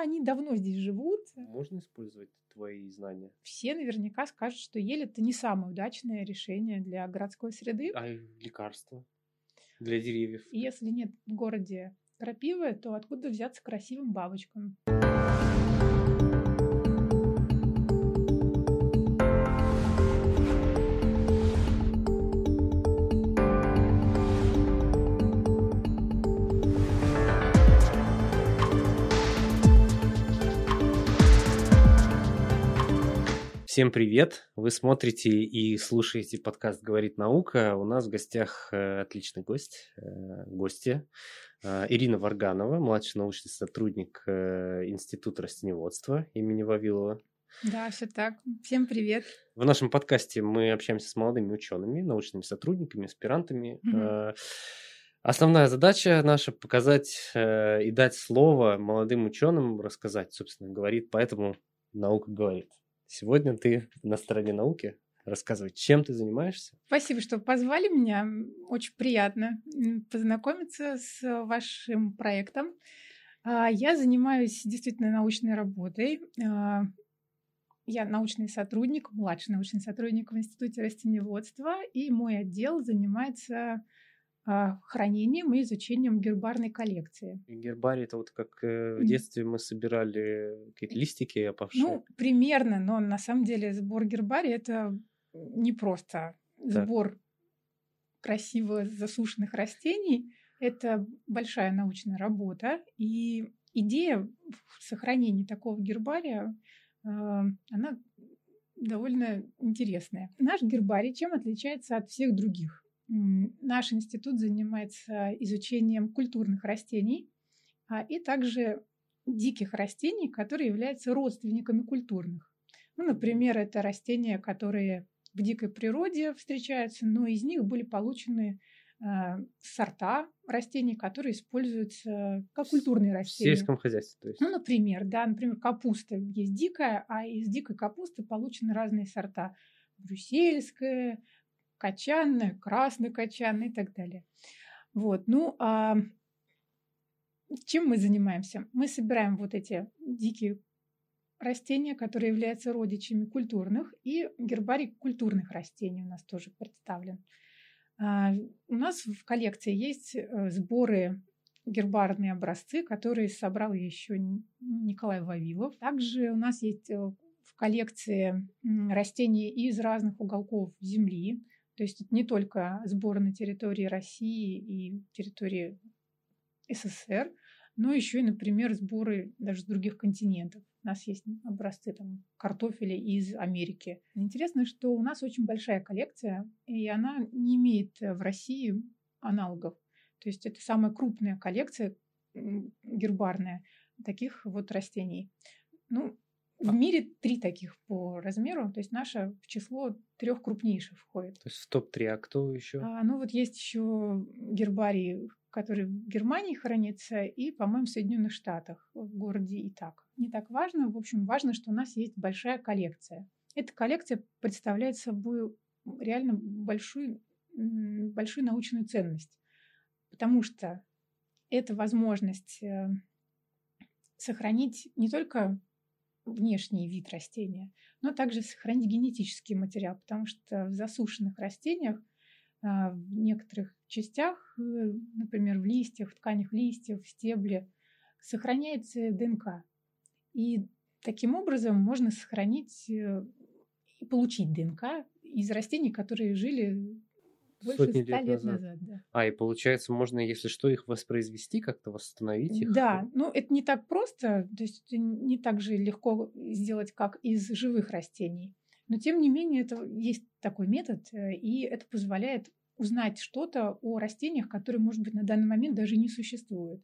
они давно здесь живут. Можно использовать твои знания? Все наверняка скажут, что ель это не самое удачное решение для городской среды. А лекарства для деревьев? Если нет в городе крапивы, то откуда взяться красивым бабочкам? Всем привет! Вы смотрите и слушаете подкаст «Говорит наука». У нас в гостях э, отличный гость, э, гостья э, Ирина Варганова, младший научный сотрудник Института растениеводства имени Вавилова. Да, все так. Всем привет. В нашем подкасте мы общаемся с молодыми учеными, научными сотрудниками, аспирантами. Mm-hmm. Основная задача наша показать и дать слово молодым ученым, рассказать, собственно, говорит, поэтому наука говорит. Сегодня ты на стороне науки. Рассказывай, чем ты занимаешься? Спасибо, что позвали меня. Очень приятно познакомиться с вашим проектом. А, я занимаюсь действительно научной работой. А, я научный сотрудник, младший научный сотрудник в Институте растениеводства, и мой отдел занимается хранением и изучением гербарной коллекции. Гербарий это вот как э, в детстве мы собирали какие-то листики опавшие. Ну, примерно, но на самом деле сбор гербария это не просто сбор так. красиво засушенных растений, это большая научная работа, и идея в сохранении такого гербария, а, она довольно интересная. Наш гербарий чем отличается от всех других? Наш институт занимается изучением культурных растений а, и также диких растений, которые являются родственниками культурных. Ну, например, это растения, которые в дикой природе встречаются, но из них были получены э, сорта растений, которые используются как культурные растения. В сельском хозяйстве, то есть. Ну, например, да, например, капуста есть дикая, а из дикой капусты получены разные сорта. Брюссельская, качанная, красный качан и так далее. Вот, ну, а чем мы занимаемся? Мы собираем вот эти дикие растения, которые являются родичами культурных, и гербарий культурных растений у нас тоже представлен. А, у нас в коллекции есть э, сборы гербарные образцы, которые собрал еще Николай Вавилов. Также у нас есть э, в коллекции растения из разных уголков Земли. То есть это не только сбор на территории России и территории СССР, но еще и, например, сборы даже с других континентов. У нас есть образцы там, картофеля из Америки. Интересно, что у нас очень большая коллекция, и она не имеет в России аналогов. То есть это самая крупная коллекция гербарная таких вот растений. Ну, в мире три таких по размеру, то есть наша в число трех крупнейших входит. То есть в топ-3, а кто еще? А, ну вот есть еще гербарий, который в Германии хранится, и, по-моему, в Соединенных Штатах, в городе Итак. Не так важно, в общем, важно, что у нас есть большая коллекция. Эта коллекция представляет собой реально большую, большую научную ценность, потому что это возможность э, сохранить не только внешний вид растения, но также сохранить генетический материал, потому что в засушенных растениях а, в некоторых частях, э, например, в листьях, в тканях листьев, в стебле, сохраняется ДНК. И таким образом можно сохранить э, и получить ДНК из растений, которые жили больше Сотни лет, лет назад. назад да. А, и получается, можно, если что, их воспроизвести, как-то восстановить их? Да, ну это не так просто, то есть не так же легко сделать, как из живых растений. Но тем не менее, это есть такой метод, э, и это позволяет узнать что-то о растениях, которые, может быть, на данный момент даже не существуют.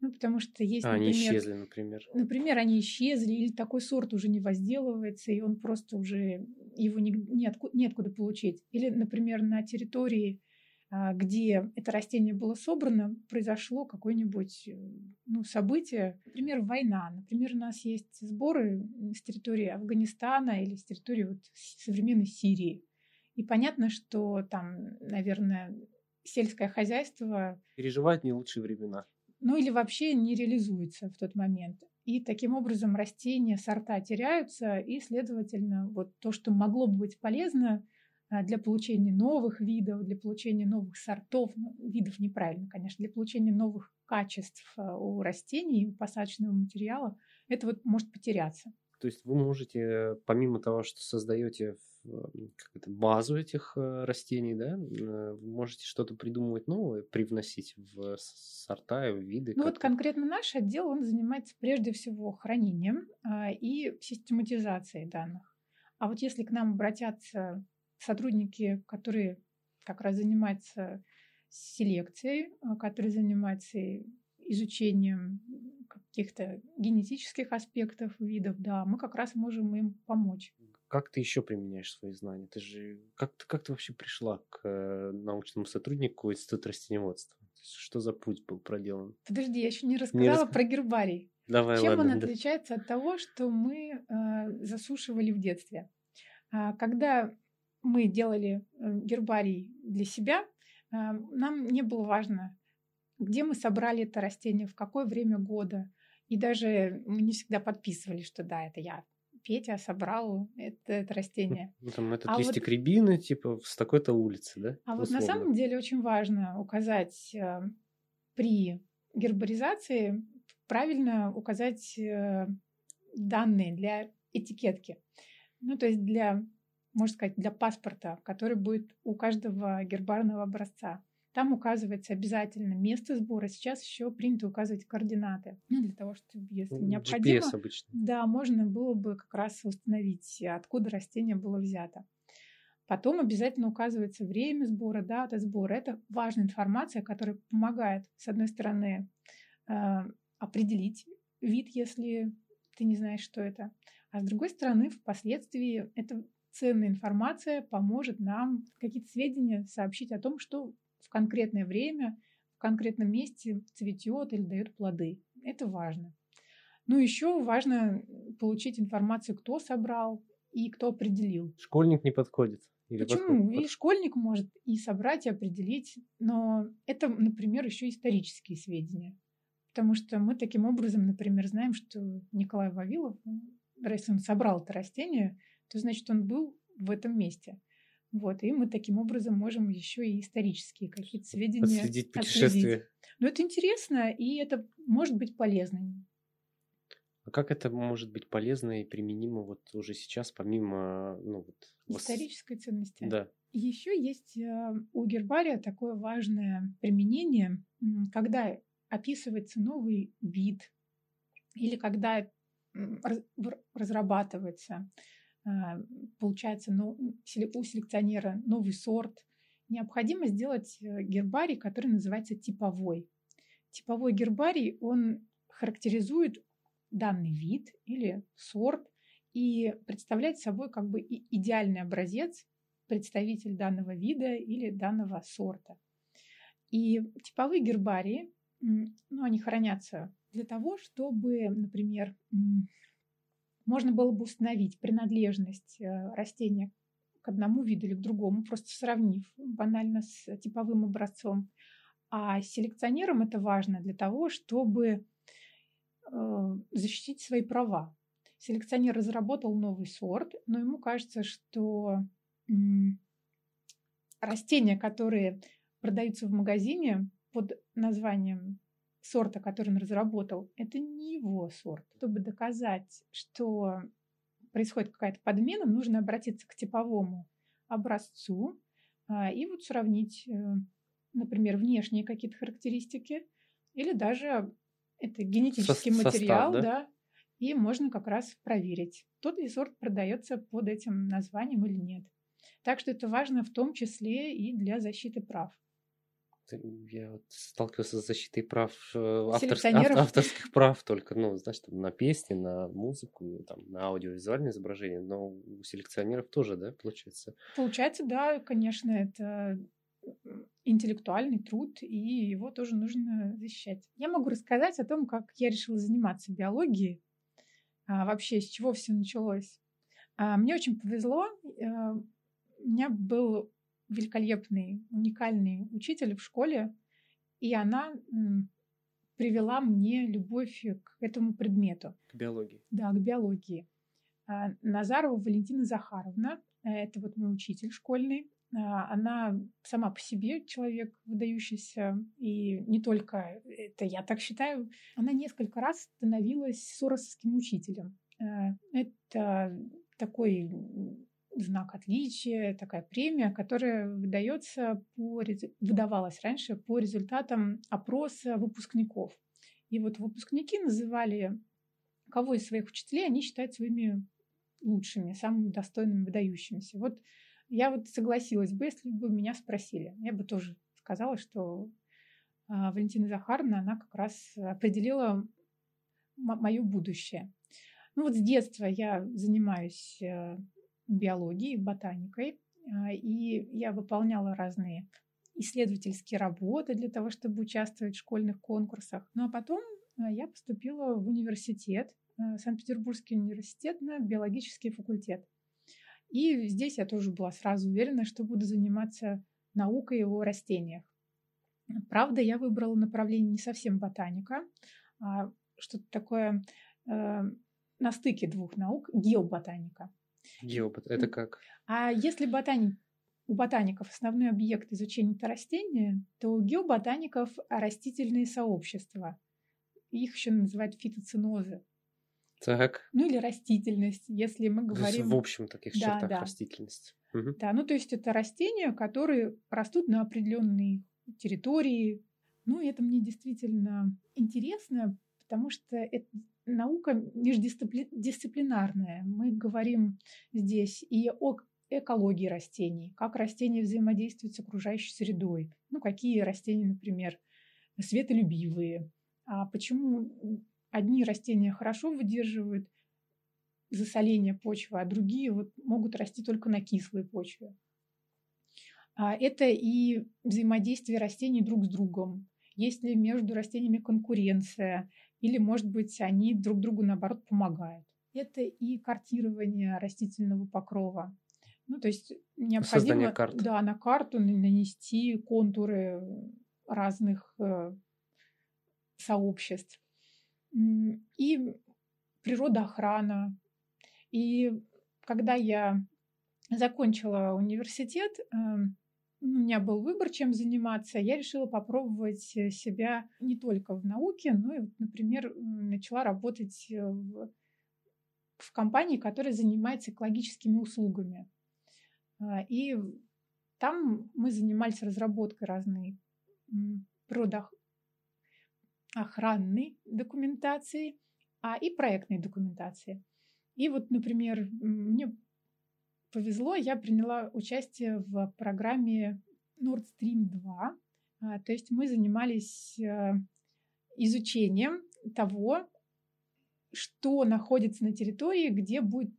Ну, потому что есть, а, например... Они исчезли, например. Например, они исчезли, или такой сорт уже не возделывается, и он просто уже... Его не, неоткуда, неоткуда получить. Или, например, на территории, а, где это растение было собрано, произошло какое-нибудь э, ну, событие, например, война. Например, у нас есть сборы с территории Афганистана или с территории вот современной Сирии. И понятно, что там, наверное, сельское хозяйство... Переживает не лучшие времена ну или вообще не реализуется в тот момент. и таким образом растения, сорта теряются, и, следовательно, вот то, что могло бы быть полезно а, для получения новых видов, для получения новых сортов, ну, видов неправильно, конечно, для получения новых качеств а, у растений, у посадочного материала, это вот может потеряться. То есть вы можете, помимо того, что создаете это, базу этих э, растений, да, э, вы можете что-то придумывать новое, привносить в сорта, в виды. Ну вот конкретно наш отдел, он занимается прежде всего хранением а, и систематизацией данных. А вот если к нам обратятся сотрудники, которые как раз занимаются селекцией, а, которые занимаются изучением каких-то генетических аспектов видов, да, мы как раз можем им помочь. Как ты еще применяешь свои знания? Ты же как ты как ты вообще пришла к э, научному сотруднику Института растениеводства? Что за путь был проделан? Подожди, я еще не рассказала не рас... про гербарий. Давай, Чем ладно, он отличается от того, что мы э, засушивали в детстве? А, когда мы делали э, гербарий для себя, э, нам не было важно, где мы собрали это растение, в какое время года. И даже мы не всегда подписывали, что да, это я, Петя, собрал это, это растение. Ну, там этот а листик вот, рябины, типа, с такой-то улицы, да? А Условно. вот на самом деле очень важно указать э, при гербаризации, правильно указать э, данные для этикетки. Ну, то есть для, можно сказать, для паспорта, который будет у каждого гербарного образца. Там указывается обязательно место сбора. Сейчас еще принято указывать координаты. Ну, для того, чтобы, если необходимо... GPS обычно. Да, можно было бы как раз установить, откуда растение было взято. Потом обязательно указывается время сбора, дата сбора. Это важная информация, которая помогает, с одной стороны, э, определить вид, если ты не знаешь, что это. А с другой стороны, впоследствии эта ценная информация поможет нам какие-то сведения сообщить о том, что в конкретное время, в конкретном месте цветет или дает плоды. Это важно. Ну, еще важно получить информацию, кто собрал и кто определил. Школьник не подходит. Или Почему? Подходит? И школьник может и собрать, и определить. Но это, например, еще исторические сведения. Потому что мы таким образом, например, знаем, что Николай Вавилов, если он собрал это растение, то значит он был в этом месте. Вот, и мы таким образом можем еще и исторические какие-то сведения отследить путешествие. Но это интересно, и это может быть полезно. А как это может быть полезно и применимо вот уже сейчас, помимо ну, вот, исторической вас... ценности? Да. Еще есть э, у гербария такое важное применение, когда описывается новый вид или когда разрабатывается получается ну, у селекционера новый сорт, необходимо сделать э, гербарий, который называется типовой. Типовой гербарий, он характеризует данный вид или сорт и представляет собой как бы идеальный образец, представитель данного вида или данного сорта. И типовые гербарии, ну, они хранятся для того, чтобы, например, можно было бы установить принадлежность э, растения к одному виду или к другому, просто сравнив банально с типовым образцом. А селекционерам это важно для того, чтобы э, защитить свои права. Селекционер разработал новый сорт, но ему кажется, что растения, которые продаются в магазине под названием сорта, который он разработал, это не его сорт. Чтобы доказать, что происходит какая-то подмена, нужно обратиться к типовому образцу а, и вот сравнить, э, например, внешние какие-то характеристики или даже это генетический Со- материал, состав, да? да, и можно как раз проверить, тот ли сорт продается под этим названием или нет. Так что это важно в том числе и для защиты прав я вот сталкивался с защитой прав э, авторских, авторских прав только, ну, знаешь, там, на песни, на музыку, там, на аудиовизуальное изображение, но у селекционеров тоже, да, получается? Получается, да, конечно, это интеллектуальный труд, и его тоже нужно защищать. Я могу рассказать о том, как я решила заниматься биологией, а, вообще с чего все началось. А, мне очень повезло, а, у меня был великолепный, уникальный учитель в школе, и она привела мне любовь к этому предмету. К биологии. Да, к биологии. А, Назарова Валентина Захаровна, это вот мой учитель школьный, а, она сама по себе человек выдающийся, и не только это я так считаю, она несколько раз становилась соросовским учителем. Э, это такой знак отличия, такая премия, которая выдается по, выдавалась раньше по результатам опроса выпускников. И вот выпускники называли, кого из своих учителей они считают своими лучшими, самыми достойными, выдающимися. Вот я вот согласилась бы, если бы меня спросили. Я бы тоже сказала, что а, Валентина Захаровна, она как раз определила мое будущее. Ну вот с детства я занимаюсь э, биологией, ботаникой, а, и я выполняла разные исследовательские работы для того, чтобы участвовать в школьных конкурсах. Ну а потом а, я поступила в университет, э, Санкт-Петербургский университет на биологический факультет. И здесь я тоже была сразу уверена, что буду заниматься наукой о растениях. Правда, я выбрала направление не совсем ботаника, а что-то такое э, на стыке двух наук – геоботаника. Геобот, это как? А если ботаник, у ботаников основной объект изучения это растения, то у геоботаников растительные сообщества. Их еще называют фитоцинозы. Так. Ну или растительность, если мы говорим... В общем, таких да, чертах да. растительность. Угу. Да, ну то есть это растения, которые растут на определенной территории. Ну, это мне действительно интересно, потому что это наука междисциплинарная. Мы говорим здесь и о экологии растений, как растения взаимодействуют с окружающей средой, ну, какие растения, например, светолюбивые, а почему одни растения хорошо выдерживают засоление почвы, а другие вот могут расти только на кислой почве. А это и взаимодействие растений друг с другом. Есть ли между растениями конкуренция, или, может быть, они друг другу, наоборот, помогают. Это и картирование растительного покрова. Ну, то есть необходимо карт. Да, на карту нанести контуры разных э, сообществ. И природоохрана. И когда я закончила университет, эм, у меня был выбор, чем заниматься. Я решила попробовать э, себя не только в науке, но и, например, начала работать э, в, в компании, которая занимается экологическими услугами. А, и там мы занимались разработкой разной природоохранной документации а, и проектной документации. И вот, например, мне повезло, я приняла участие в программе Nord Stream 2. А, то есть мы занимались э, изучением того, что находится на территории, где будет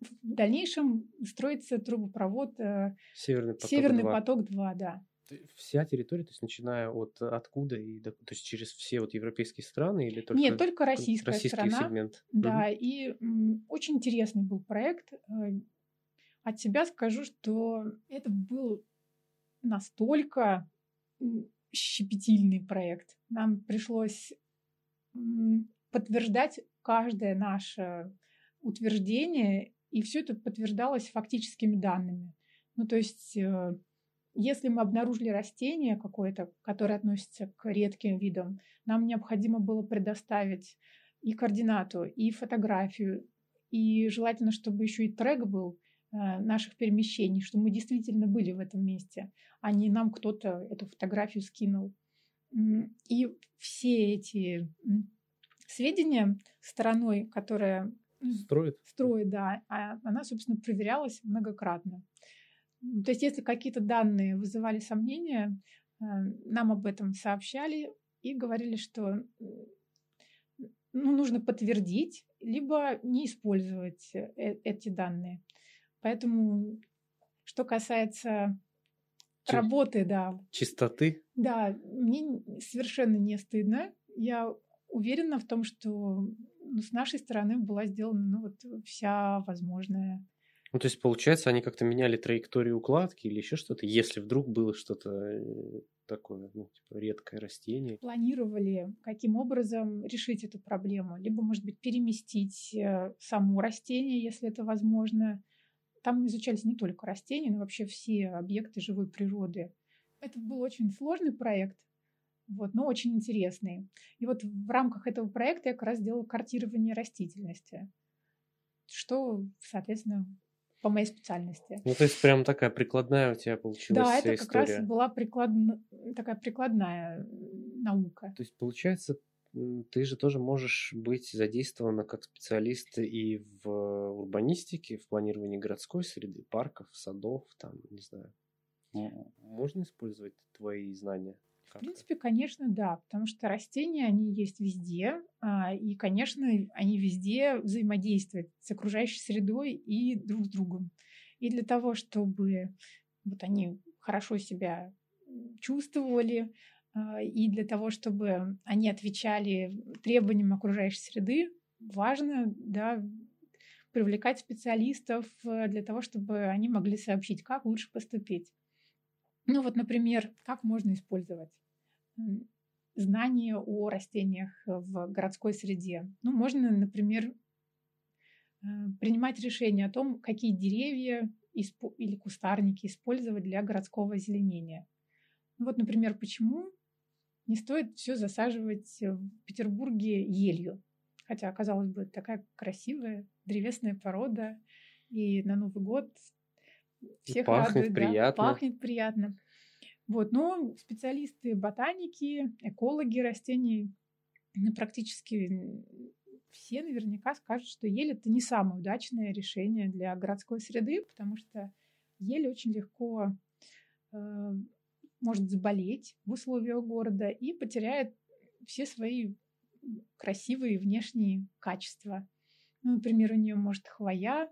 в дальнейшем строиться трубопровод э, Северный поток, Северный 2. поток 2, да. Вся территория, то есть начиная от откуда и до, то есть через все вот европейские страны или только нет только российская российский страна, сегмент. Да, угу. и м, очень интересный был проект. От себя скажу, что это был настолько щепетильный проект. Нам пришлось подтверждать каждое наше утверждение, и все это подтверждалось фактическими данными. Ну, то есть, э, если мы обнаружили растение какое-то, которое относится к редким видам, нам необходимо было предоставить и координату, и фотографию, и желательно, чтобы еще и трек был, наших перемещений, что мы действительно были в этом месте, а не нам кто-то эту фотографию скинул. И все эти сведения стороной, которая строит, строит да, а она, собственно, проверялась многократно. То есть, если какие-то данные вызывали сомнения, э, нам об этом сообщали и говорили, что ну, нужно подтвердить, либо не использовать э, эти данные. Поэтому, что касается Чи- работы, да. Чистоты? Да, мне совершенно не стыдно. Я уверена в том, что ну, с нашей стороны была сделана ну, вот, вся возможная Ну, то есть, получается, они как-то меняли траекторию укладки или еще что-то, если вдруг было что-то э, такое, ну, типа, редкое растение. Планировали, каким образом решить эту проблему. Либо, может быть, переместить э, само растение, если это возможно. Там изучались не только растения, но вообще все объекты живой природы. Это был очень сложный проект, вот, но очень интересный. И вот в рамках этого проекта я как раз делала картирование растительности, что, соответственно, по моей специальности. Ну, то есть прям такая прикладная у тебя получилась Да, это история. как раз была прикладна... такая прикладная наука. То есть, получается, ты же тоже можешь быть задействована как специалист и в урбанистике, в планировании городской среды, парков, садов, там, не знаю. Можно использовать твои знания? В принципе, конечно, да, потому что растения, они есть везде, а, и, конечно, они везде взаимодействуют с окружающей средой и друг с другом. И для того, чтобы вот они хорошо себя чувствовали, и для того, чтобы они отвечали требованиям окружающей среды, важно да, привлекать специалистов э, для того, чтобы они могли сообщить, как лучше поступить. Ну вот, например, как можно использовать знания о растениях в городской среде. Ну, можно, например, э, принимать решение о том, какие деревья или кустарники использовать для городского озеленения. Ну, вот, например, почему не стоит все засаживать в Петербурге елью. Хотя, казалось бы, такая красивая древесная порода, и на Новый год всех пахнет радует, приятно. Да, пахнет приятно. Вот, но специалисты ботаники, экологи растений, ну, практически все наверняка скажут, что ель это не самое удачное решение для городской среды, потому что ель очень легко э, может заболеть в условиях города и потеряет все свои красивые внешние качества. Ну, например, у нее может хвоя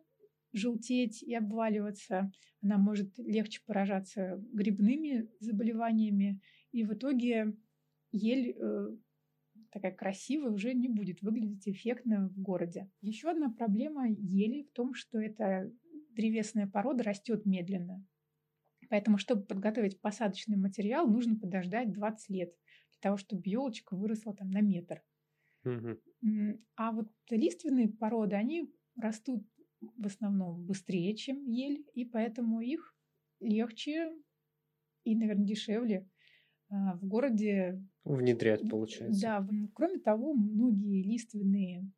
желтеть и обваливаться, она может легче поражаться грибными заболеваниями, и в итоге ель э, такая красивая уже не будет выглядеть эффектно в городе. Еще одна проблема ели в том, что эта древесная порода растет медленно. Поэтому, чтобы подготовить посадочный материал, нужно подождать 20 лет для того, чтобы елочка выросла там на метр. А вот лиственные породы, они растут в основном быстрее, чем ель, и поэтому их легче и, наверное, дешевле а, в городе. Внедрять, получается. Да, кроме того, многие лиственные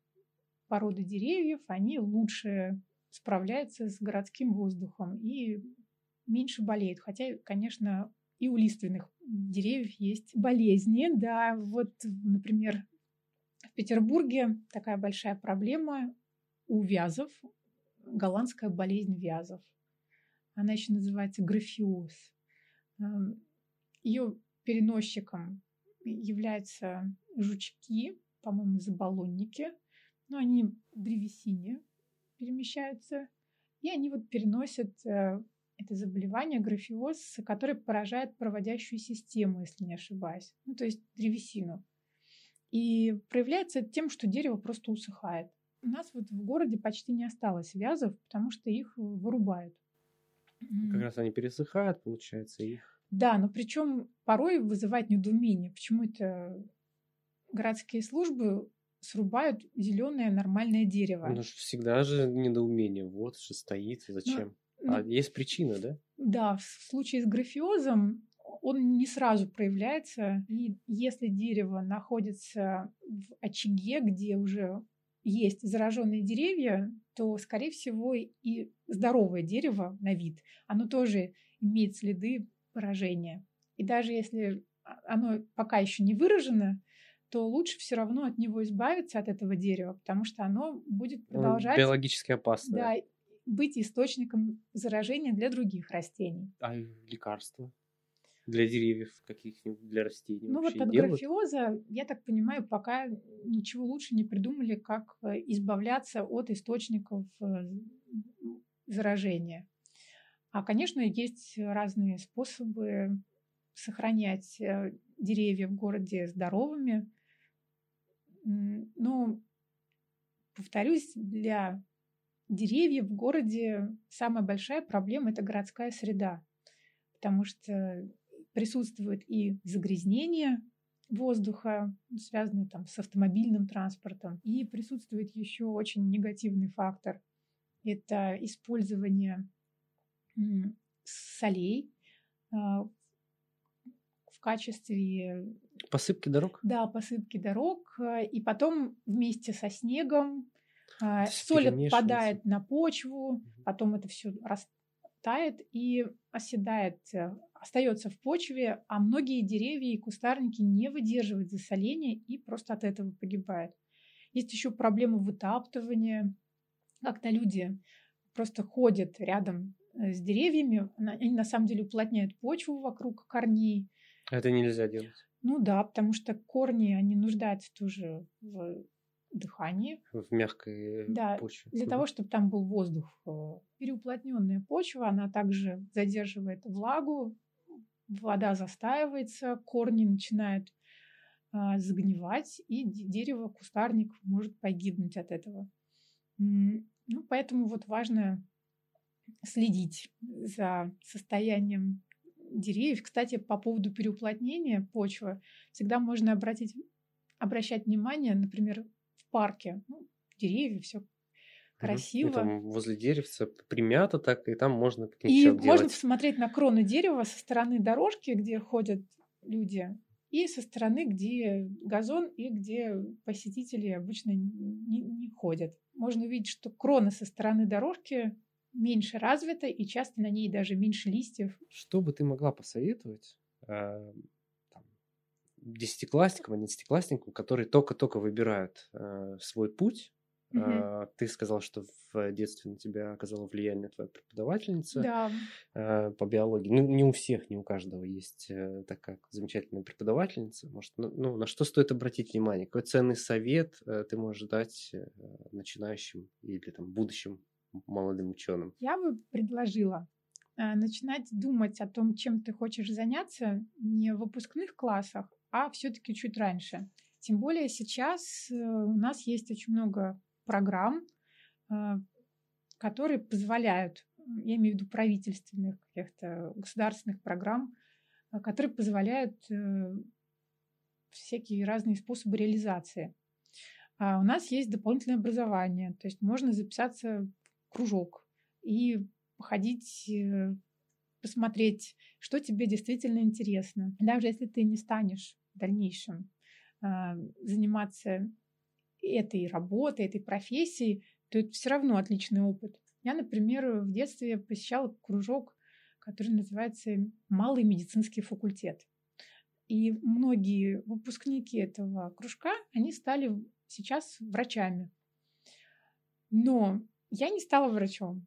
породы деревьев, они лучше справляются с городским воздухом и меньше болеют. Хотя, конечно, и у лиственных деревьев есть болезни. Да, вот, например, в Петербурге такая большая проблема у вязов, голландская болезнь вязов. Она еще называется графиоз. Ее переносчиком являются жучки, по-моему, заболонники, но они в древесине перемещаются, и они вот переносят э, это заболевание, графиоз, который поражает проводящую систему, если не ошибаюсь, ну, то есть древесину. И проявляется это тем, что дерево просто усыхает. У нас вот в городе почти не осталось вязов, потому что их вырубают. Как М. раз они пересыхают, получается, их Да, но причем порой вызывает недоумение, почему это городские службы срубают зеленое нормальное дерево. Ну, всегда же недоумение. Вот же стоит, зачем? Ну, А есть причина, да? Да, в случае с графиозом он не сразу проявляется. И если дерево находится в очаге, где уже есть зараженные деревья, то, скорее всего, и здоровое дерево на вид, оно тоже имеет следы поражения. И даже если оно пока еще не выражено, то лучше все равно от него избавиться, от этого дерева, потому что оно будет Он продолжать биологически опасное. да, быть источником заражения для других растений. А лекарства для деревьев каких-нибудь, для растений Ну вот от делают? графиоза, я так понимаю, пока ничего лучше не придумали, как э, избавляться от источников э, заражения. А, конечно, есть разные способы сохранять э, деревья в городе здоровыми. Но, повторюсь, для деревья в городе самая большая проблема это городская среда, потому что присутствует и загрязнение воздуха, связанное там с автомобильным транспортом, и присутствует еще очень негативный фактор это использование солей а, в качестве... Посыпки дорог? Да, посыпки дорог. А, и потом вместе со снегом соль отпадает на почву, потом это все растает и оседает, э, остается в почве, а многие деревья и кустарники не выдерживают засоления и просто от этого погибают. Есть еще проблема вытаптывания, когда люди просто ходят рядом э, с деревьями, они на самом деле уплотняют почву вокруг корней. Это нельзя делать. Ну да, потому что корни, они нуждаются тоже в дыхании. В мягкой да, почве. Для того, чтобы там был воздух. Э, переуплотненная почва, она также задерживает влагу, вода застаивается, корни начинают а, загнивать, и дерево, кустарник может погибнуть от этого. Ну, поэтому вот важно следить за состоянием деревьев. Кстати, по поводу переуплотнения почвы, всегда можно обратить, обращать внимание, например, в парке. Ну, деревья, все красиво. И там возле деревца примято так, и там можно И можно посмотреть на крону дерева со стороны дорожки, где ходят люди, и со стороны, где газон и где посетители обычно не, не ходят. Можно увидеть, что крона со стороны дорожки меньше развита, и часто на ней даже меньше листьев. Что бы ты могла посоветовать там, десятиклассникам, одиннадцатиклассникам, которые только-только выбирают э, свой путь Угу. Ты сказал, что в детстве на тебя оказала влияние твоя преподавательница да. А, по биологии. Ну, не у всех, не у каждого есть э, такая замечательная преподавательница. Может, ну, ну, на что стоит обратить внимание? Какой ценный совет э, ты можешь дать э, начинающим или там будущим молодым ученым? Я бы предложила начинать думать о том, чем ты хочешь заняться не в выпускных классах, а все-таки чуть раньше. Тем более сейчас у нас есть очень много программ, а, которые позволяют, я имею в виду правительственных каких-то государственных программ, а, которые позволяют э, всякие разные способы реализации. А у нас есть дополнительное образование, то есть можно записаться в кружок и походить, э, посмотреть, что тебе действительно интересно. Даже если ты не станешь в дальнейшем заниматься этой работы, этой профессии, то это все равно отличный опыт. Я, например, в детстве посещала кружок, который называется «Малый медицинский факультет». И многие выпускники этого кружка, они стали сейчас врачами. Но я не стала врачом.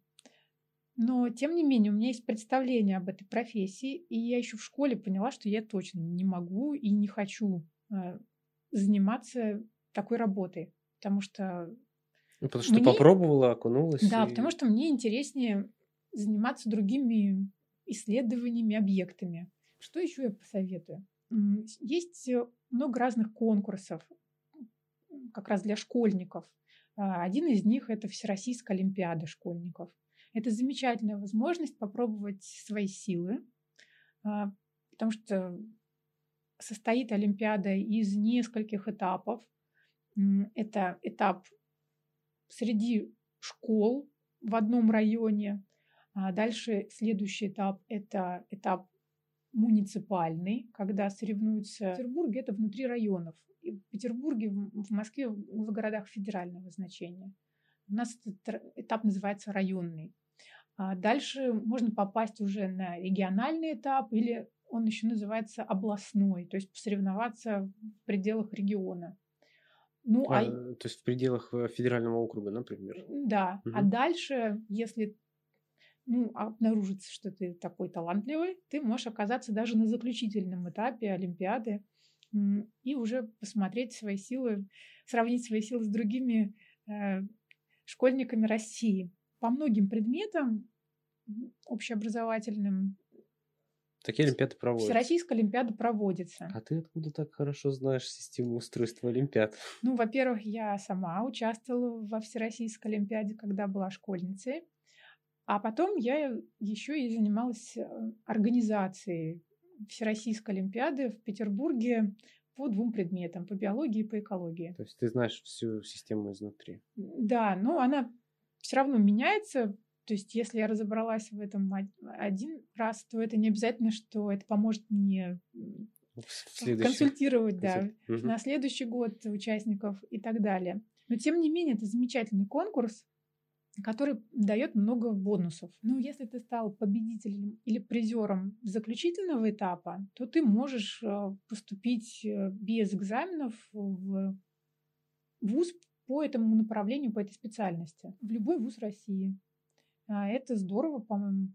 Но, тем не менее, у меня есть представление об этой профессии, и я еще в школе поняла, что я точно не могу и не хочу э, заниматься такой работой, потому что... Ну, потому что мне... ты попробовала, окунулась. Да, и... потому что мне интереснее заниматься другими исследованиями, объектами. Что еще я посоветую? Есть много разных конкурсов, как раз для школьников. А, один из них – это Всероссийская Олимпиада школьников. Это замечательная возможность попробовать свои силы, а, потому что состоит Олимпиада из нескольких этапов. Это этап среди школ в одном районе. А дальше следующий этап – это этап муниципальный, когда соревнуются в Петербурге, это внутри районов. И в Петербурге, в Москве, в городах федерального значения. У нас этот этап называется районный. А дальше можно попасть уже на региональный этап или он еще называется областной, то есть посоревноваться в пределах региона. Ну, а, а... То есть в пределах э, федерального округа, например. Да. Угу. А дальше, если ну, обнаружится, что ты такой талантливый, ты можешь оказаться даже на заключительном этапе Олимпиады и уже посмотреть свои силы, сравнить свои силы с другими э, школьниками России. По многим предметам общеобразовательным Такие олимпиады проводятся. Всероссийская олимпиада проводится. А ты откуда так хорошо знаешь систему устройства олимпиад? Ну, во-первых, я сама участвовала во Всероссийской олимпиаде, когда была школьницей. А потом я еще и занималась э, организацией Всероссийской олимпиады в Петербурге по двум предметам, по биологии и по экологии. То есть ты знаешь всю систему изнутри? Да, но она все равно меняется. То есть если я разобралась в этом один раз, то это не обязательно, что это поможет мне консультировать да, угу. на следующий год участников и так далее. Но тем не менее, это замечательный конкурс, который дает много бонусов. Ну, если ты стал победителем или призером заключительного этапа, то ты можешь э, поступить э, без экзаменов в вуз по этому направлению, по этой специальности, в любой вуз России. А это здорово, по-моему.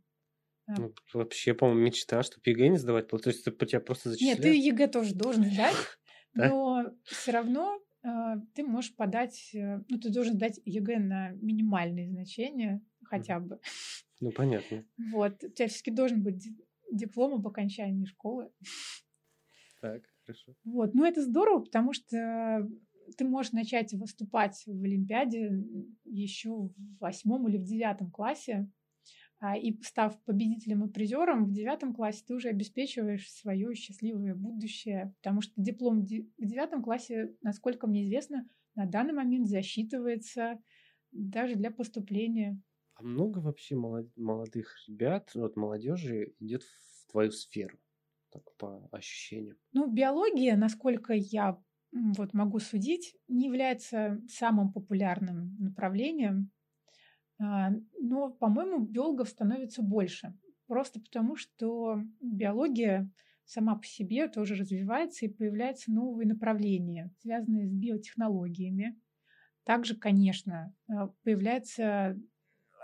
А. Ну, вообще, по-моему, мечта, чтобы ЕГЭ не сдавать. То есть по тебя просто зачисляют? Нет, ты ЕГЭ тоже должен сдать, но все равно а, ты можешь подать, э, ну, ты должен дать ЕГЭ на минимальные значения хотя бы. Ну, понятно. Вот. У тебя все-таки должен быть диплом об окончании школы. Так, хорошо. Вот. Ну, это здорово, потому что ты можешь начать выступать в Олимпиаде еще в восьмом или в девятом классе. А, и став победителем и призером в девятом классе, ты уже обеспечиваешь свое счастливое будущее, потому что диплом в девятом классе, насколько мне известно, на данный момент засчитывается даже для поступления. А много вообще молодых ребят, вот молодежи идет в твою сферу, так по ощущениям? Ну, биология, насколько я вот могу судить, не является самым популярным направлением а, но, по-моему, биологов становится больше. Просто потому, что биология сама по себе тоже развивается и появляются новые направления, связанные с биотехнологиями. Также, конечно, а, появляются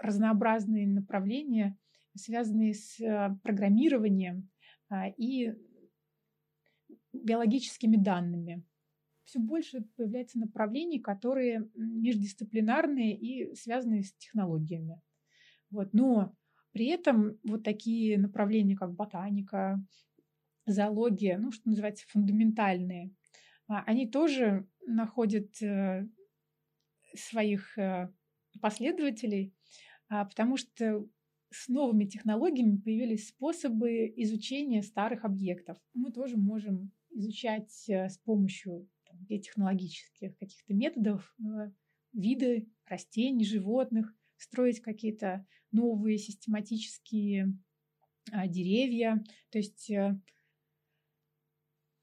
разнообразные направления, связанные с а, программированием и биологическими данными все больше появляется направлений, которые междисциплинарные и связаны с технологиями. Вот. Но при этом вот такие направления, как ботаника, зоология, ну, что называется, фундаментальные, а, они тоже находят э, своих э, последователей, а, потому что с новыми технологиями появились способы изучения старых объектов. Мы тоже можем изучать э, с помощью биотехнологических каких-то методов э, виды растений, животных, строить какие-то новые систематические а, деревья, то есть э,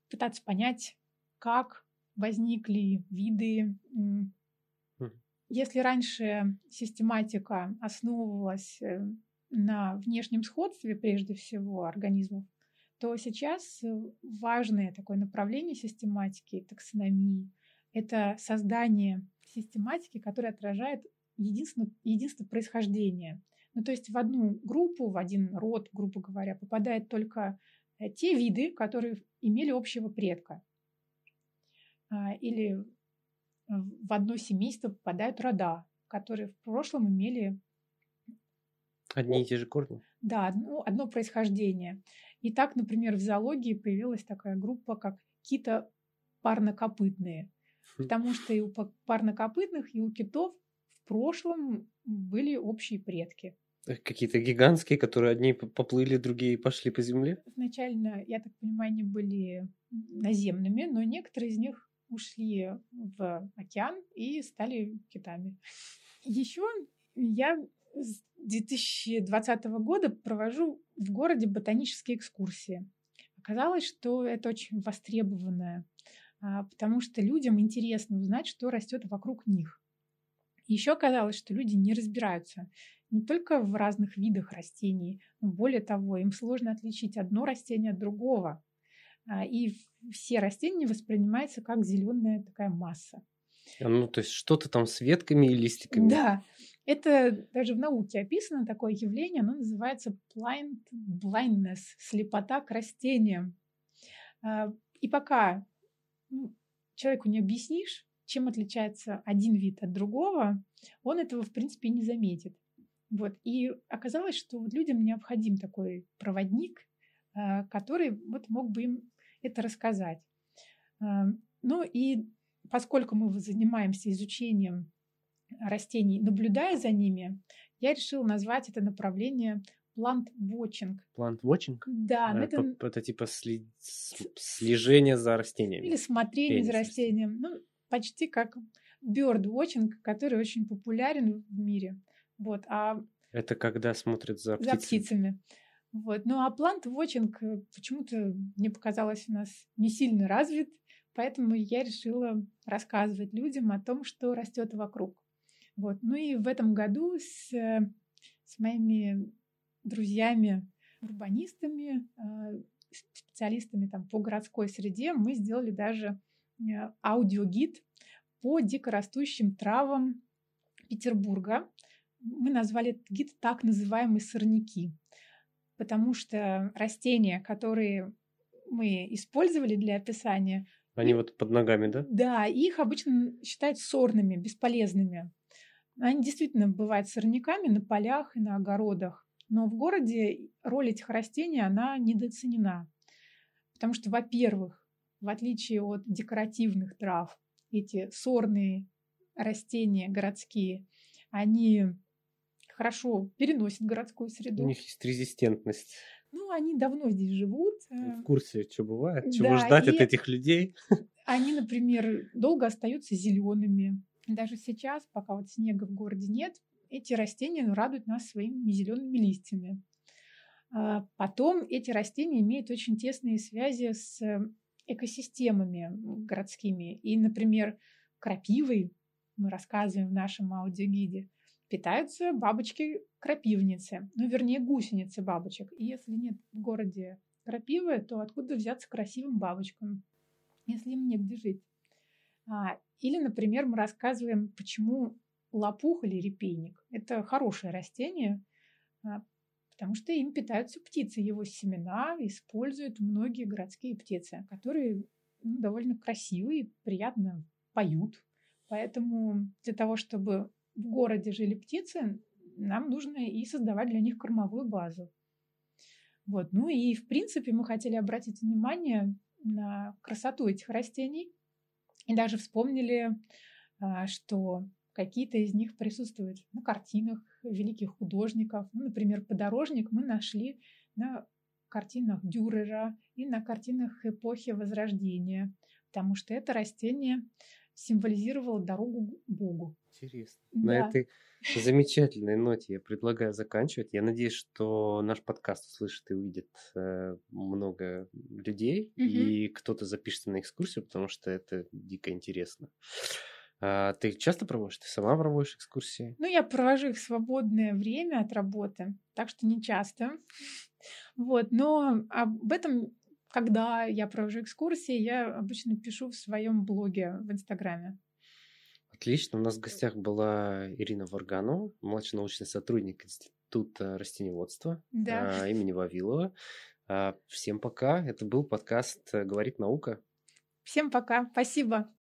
пытаться понять, как возникли виды. Если раньше систематика основывалась э, на внешнем сходстве, прежде всего, организмов, то сейчас э, важное такое направление систематики, таксономии — это создание систематики, которая отражает единство, единство происхождения. Ну, то есть в одну группу, в один род, грубо говоря, попадают только э, те виды, которые имели общего предка. А, или в одно семейство попадают рода, которые в прошлом имели... Одни и те же корни? Да, одно, одно происхождение. И так, например, в зоологии появилась такая группа, как кита парнокопытные. Хм. Потому что и у парнокопытных, и у китов в прошлом были общие предки. Э, какие-то гигантские, которые одни поплыли, другие пошли по земле? Изначально, я так понимаю, они были наземными, но некоторые из них ушли в океан и стали китами. Еще я с 2020 года провожу в городе ботанические экскурсии. Оказалось, что это очень востребованное, а, потому что людям интересно узнать, что растет вокруг них. Еще оказалось, что люди не разбираются не только в разных видах растений, но более того, им сложно отличить одно растение от другого. А, и все растения воспринимаются как зеленая такая масса. Ну, то есть что-то там с ветками и листиками. Да. Это даже в науке описано такое явление, оно называется blind blindness, слепота к растениям. А, и пока человеку не объяснишь, чем отличается один вид от другого, он этого, в принципе, не заметит. Вот. И оказалось, что людям необходим такой проводник, э, который вот мог бы им это рассказать. Э, ну и поскольку мы занимаемся изучением растений, наблюдая за ними, я решила назвать это направление плант-вотчинг. Плант-вотчинг? Да. А, это, это, типа сли... слежение за растениями. Или смотрение за растением. Ну, почти как bird-watching, который очень популярен в мире. Вот. А это когда смотрят за птицами. За птицами. Вот. Ну а плант-вотчинг э, почему-то мне показалось у нас не сильно развит, поэтому я решила рассказывать людям о том, что растет вокруг. Вот. Ну и в этом году с, э, с моими друзьями, урбанистами, э, специалистами там, по городской среде мы сделали даже аудиогид по дикорастущим травам Петербурга. Мы назвали этот гид так называемые сорняки, потому что растения, которые мы использовали для описания, они вот под ногами, да? Да, их обычно считают сорными, бесполезными. Они действительно бывают сорняками на полях и на огородах. Но в городе роль этих растений, она недооценена. Потому что, во-первых, в отличие от декоративных трав, эти сорные растения городские, они хорошо переносят городскую среду. У них есть резистентность. Ну, они давно здесь живут. В курсе, что бывает, да, чего ждать от этих людей. Они, например, долго остаются зелеными. Даже сейчас, пока вот снега в городе нет, эти растения ну, радуют нас своими зелеными листьями. А потом эти растения имеют очень тесные связи с экосистемами городскими. И, например, крапивой, мы рассказываем в нашем аудиогиде, питаются бабочки-крапивницы, ну, вернее, гусеницы бабочек. И если нет в городе крапивы, то откуда взяться красивым бабочкам, если им негде жить? А, или, например, мы рассказываем, почему лопух или репейник – это хорошее растение, а, потому что им питаются птицы. Его семена используют многие городские птицы, которые ну, довольно красивые, приятно поют. Поэтому для того, чтобы в городе жили птицы, нам нужно и создавать для них кормовую базу. Вот. Ну и, в принципе, мы хотели обратить внимание на красоту этих растений и даже вспомнили, а, что Какие-то из них присутствуют на картинах великих художников. Ну, например, подорожник мы нашли на картинах Дюрера и на картинах эпохи Возрождения, потому что это растение символизировало дорогу к Богу. Интересно. Да. На этой замечательной ноте я предлагаю заканчивать. Я надеюсь, что наш подкаст услышит и увидит э, много людей, угу. и кто-то запишется на экскурсию, потому что это дико интересно. А ты часто проводишь? Ты сама проводишь экскурсии? Ну, я провожу их в свободное время от работы, так что не часто. Вот, но об этом, когда я провожу экскурсии, я обычно пишу в своем блоге в Инстаграме. Отлично. У нас в гостях была Ирина Варганова, младший научный сотрудник Института растениеводства да. А, имени Вавилова. А, всем пока. Это был подкаст «Говорит наука». Всем пока. Спасибо.